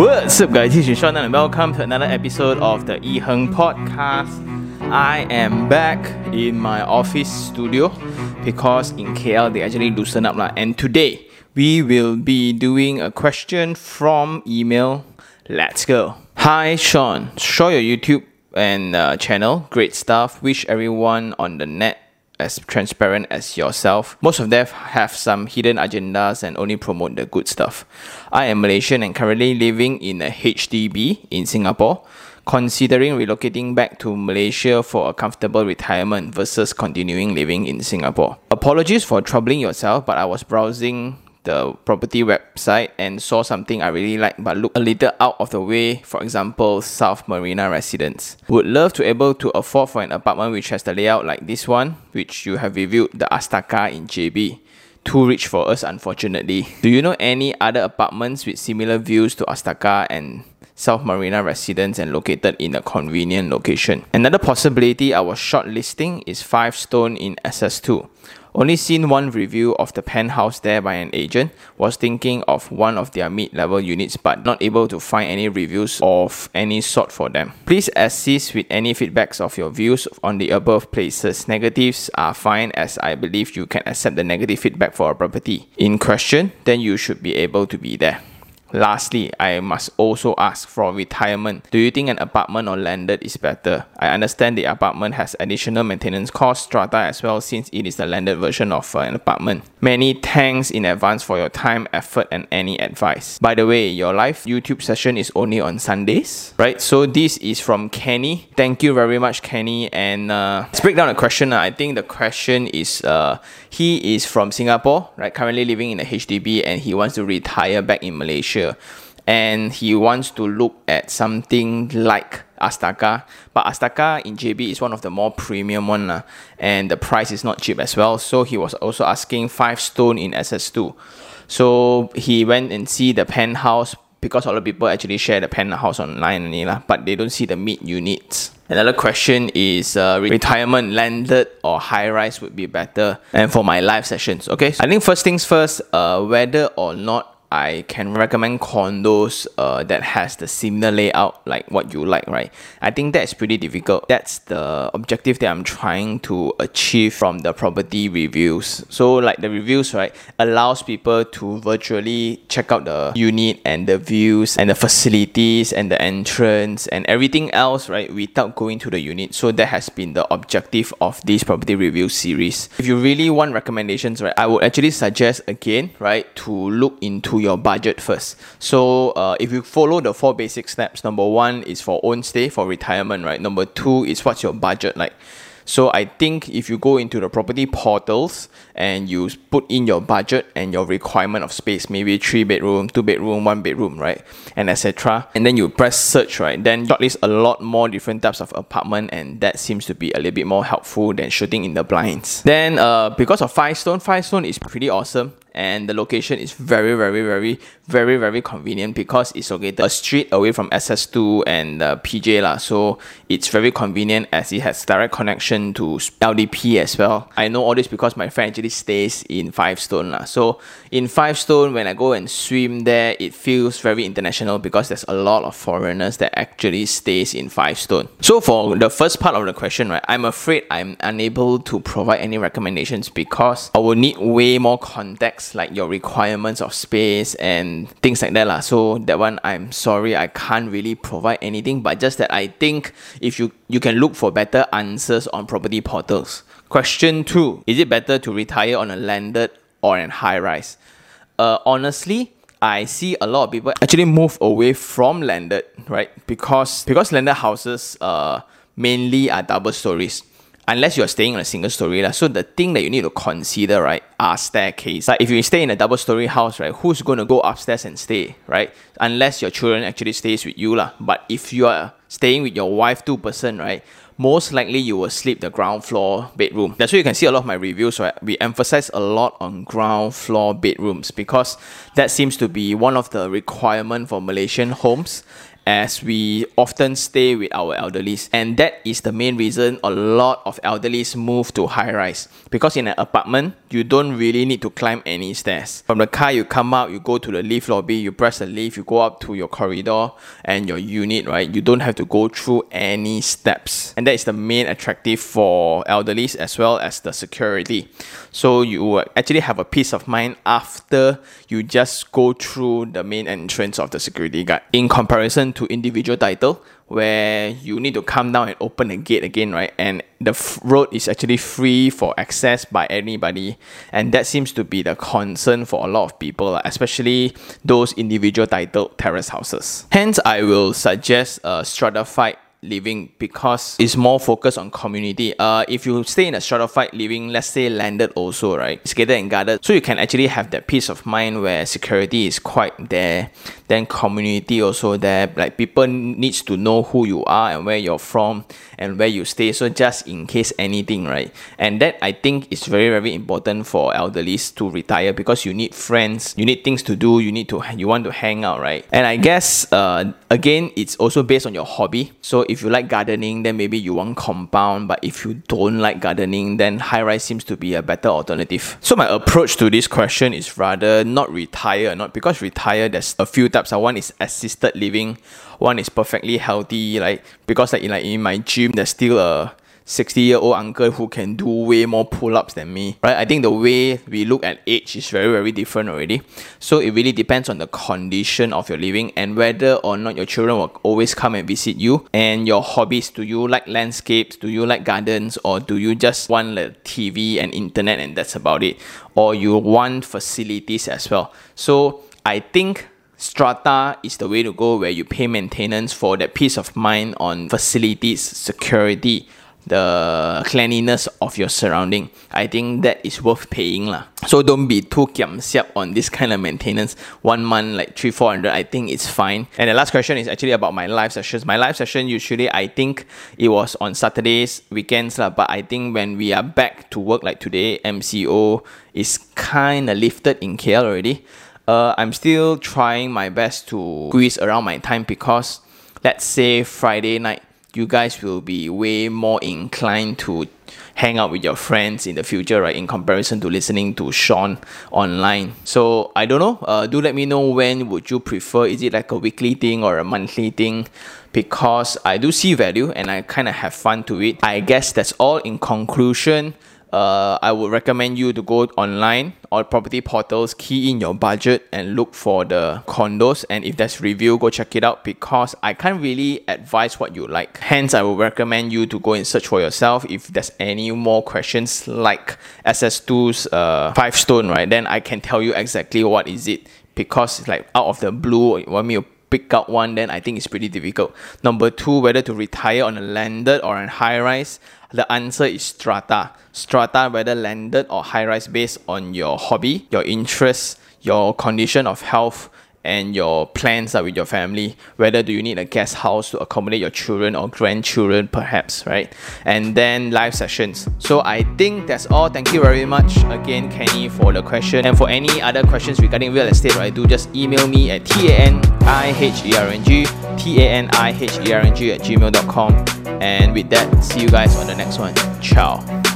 What's up, guys? This is Sean, and welcome to another episode of the E Heng Podcast. I am back in my office studio because in KL they actually loosen up, lah. and today we will be doing a question from email. Let's go. Hi, Sean. Show your YouTube and uh, channel. Great stuff. Wish everyone on the net as transparent as yourself. Most of them have some hidden agendas and only promote the good stuff. I am Malaysian and currently living in a HDB in Singapore, considering relocating back to Malaysia for a comfortable retirement versus continuing living in Singapore. Apologies for troubling yourself, but I was browsing the property website and saw something I really like but look a little out of the way, for example, South Marina Residence. Would love to able to afford for an apartment which has the layout like this one, which you have reviewed, the Astaka in JB. Too rich for us, unfortunately. Do you know any other apartments with similar views to Astaka and South Marina residence and located in a convenient location? Another possibility I was shortlisting is 5 Stone in SS2. Only seen one review of the penthouse there by an agent, was thinking of one of their mid-level units but not able to find any reviews of any sort for them. Please assist with any feedbacks of your views on the above places. Negatives are fine as I believe you can accept the negative feedback for a property in question, then you should be able to be there. Lastly, I must also ask for retirement. Do you think an apartment or landed is better? I understand the apartment has additional maintenance costs, strata as well since it is the landed version of uh, an apartment. Many thanks in advance for your time, effort, and any advice. By the way, your live YouTube session is only on Sundays, right? So this is from Kenny. Thank you very much, Kenny. And uh, let's break down the question. I think the question is uh, he is from Singapore, right? Currently living in a HDB and he wants to retire back in Malaysia and he wants to look at something like Astaka. But Astaka in JB is one of the more premium one, and the price is not cheap as well. So he was also asking five stone in SS2. So he went and see the penthouse because a lot of people actually share the penthouse online, lah, but they don't see the mid units. Another question is uh, retirement landed or high rise would be better and for my live sessions. Okay, I think first things first, uh, whether or not I can recommend condos uh, that has the similar layout like what you like, right? I think that's pretty difficult. That's the objective that I'm trying to achieve from the property reviews. So like the reviews, right, allows people to virtually check out the unit and the views and the facilities and the entrance and everything else, right, without going to the unit. So that has been the objective of this property review series. If you really want recommendations, right, I would actually suggest again, right, to look into your budget first. So uh, if you follow the four basic steps, number one is for own stay for retirement, right? Number two is what's your budget like. So I think if you go into the property portals and you put in your budget and your requirement of space, maybe three bedroom, two bedroom, one bedroom, right, and etc. And then you press search, right, then shortlist a lot more different types of apartment, and that seems to be a little bit more helpful than shooting in the blinds. Then uh, because of Five Stone, Five Stone is pretty awesome and the location is very very very very very convenient because it's located a street away from SS2 and uh, PJ lah. So it's very convenient as it has direct connection to LDP as well. I know all this because my friend actually stays in Five Stone lah. So in Five Stone, when I go and swim there, it feels very international because there's a lot of foreigners that actually stays in Five Stone. So for the first part of the question, right, I'm afraid I'm unable to provide any recommendations because I will need way more context like your requirements of space and things like that lah. So that one I'm sorry I can't really provide anything but just that I think if you you can look for better answers on property portals. Question 2 Is it better to retire on a landed or an high rise? Uh, honestly, I see a lot of people actually move away from landed, right? Because because landed houses uh mainly are double stories unless you're staying in a single story. La. So the thing that you need to consider, right, are staircase. Like if you stay in a double story house, right, who's to go upstairs and stay, right? Unless your children actually stays with you. La. But if you are staying with your wife, two person, right, most likely you will sleep the ground floor bedroom. That's why you can see a lot of my reviews, right? We emphasize a lot on ground floor bedrooms because that seems to be one of the requirement for Malaysian homes as we often stay with our elderlies. And that is the main reason a lot of elderlies move to high rise. Because in an apartment, you don't really need to climb any stairs. From the car, you come out, you go to the lift lobby, you press the lift, you go up to your corridor and your unit, right? You don't have to go through any steps. And that is the main attractive for elderlies as well as the security. So you actually have a peace of mind after you just go through the main entrance of the security guard. In comparison to individual title, where you need to come down and open the gate again, right? And the f- road is actually free for access by anybody, and that seems to be the concern for a lot of people, especially those individual titled terrace houses. Hence, I will suggest a stratified living because it's more focused on community. Uh, if you stay in a stratified living, let's say landed also, right? It's gated and guarded. So you can actually have that peace of mind where security is quite there. Then community also there. Like people needs to know who you are and where you're from and where you stay. So just in case anything, right? And that I think is very, very important for elderlies to retire because you need friends, you need things to do, you need to you want to hang out, right? And I guess uh again it's also based on your hobby. So if you like gardening, then maybe you want compound. But if you don't like gardening, then high rise seems to be a better alternative. So my approach to this question is rather not retire, not because retire. There's a few types. One is assisted living. One is perfectly healthy. Like because like in like in my gym, there's still a 60 year old uncle who can do way more pull ups than me, right? I think the way we look at age is very, very different already. So it really depends on the condition of your living and whether or not your children will always come and visit you and your hobbies. Do you like landscapes? Do you like gardens? Or do you just want the TV and internet and that's about it? Or you want facilities as well? So I think Strata is the way to go where you pay maintenance for that peace of mind on facilities, security, the cleanliness of your surrounding. I think that is worth paying lah. So don't be too kiam siap on this kind of maintenance. One month like three four hundred, I think it's fine. And the last question is actually about my live sessions. My live session usually I think it was on Saturdays, weekends lah. But I think when we are back to work like today, MCO is kind of lifted in KL already. Uh, I'm still trying my best to squeeze around my time because let's say Friday night you guys will be way more inclined to hang out with your friends in the future, right? In comparison to listening to Sean online. So I don't know. Uh, do let me know when would you prefer. Is it like a weekly thing or a monthly thing? Because I do see value and I kind of have fun to it. I guess that's all. In conclusion, uh, I would recommend you to go online or property portals, key in your budget and look for the condos. And if there's review, go check it out because I can't really advise what you like. Hence, I would recommend you to go and search for yourself. If there's any more questions like SS2's uh, five stone, right, then I can tell you exactly what is it because like out of the blue, you want me to pick out one, then I think it's pretty difficult. Number two, whether to retire on a landed or a high rise, the answer is strata. Strata, whether landed or high rise, based on your hobby, your interests, your condition of health, and your plans are with your family whether do you need a guest house to accommodate your children or grandchildren perhaps right? And then live sessions. So i think that's all. Thank you very much again kenny for the question. And for any other questions regarding real estate right do just email me at t-a-n-i-h-e-r-n-g t-a-n-i-h-e-r-n-g at gmail.com and with that see you guys on the next one. Ciao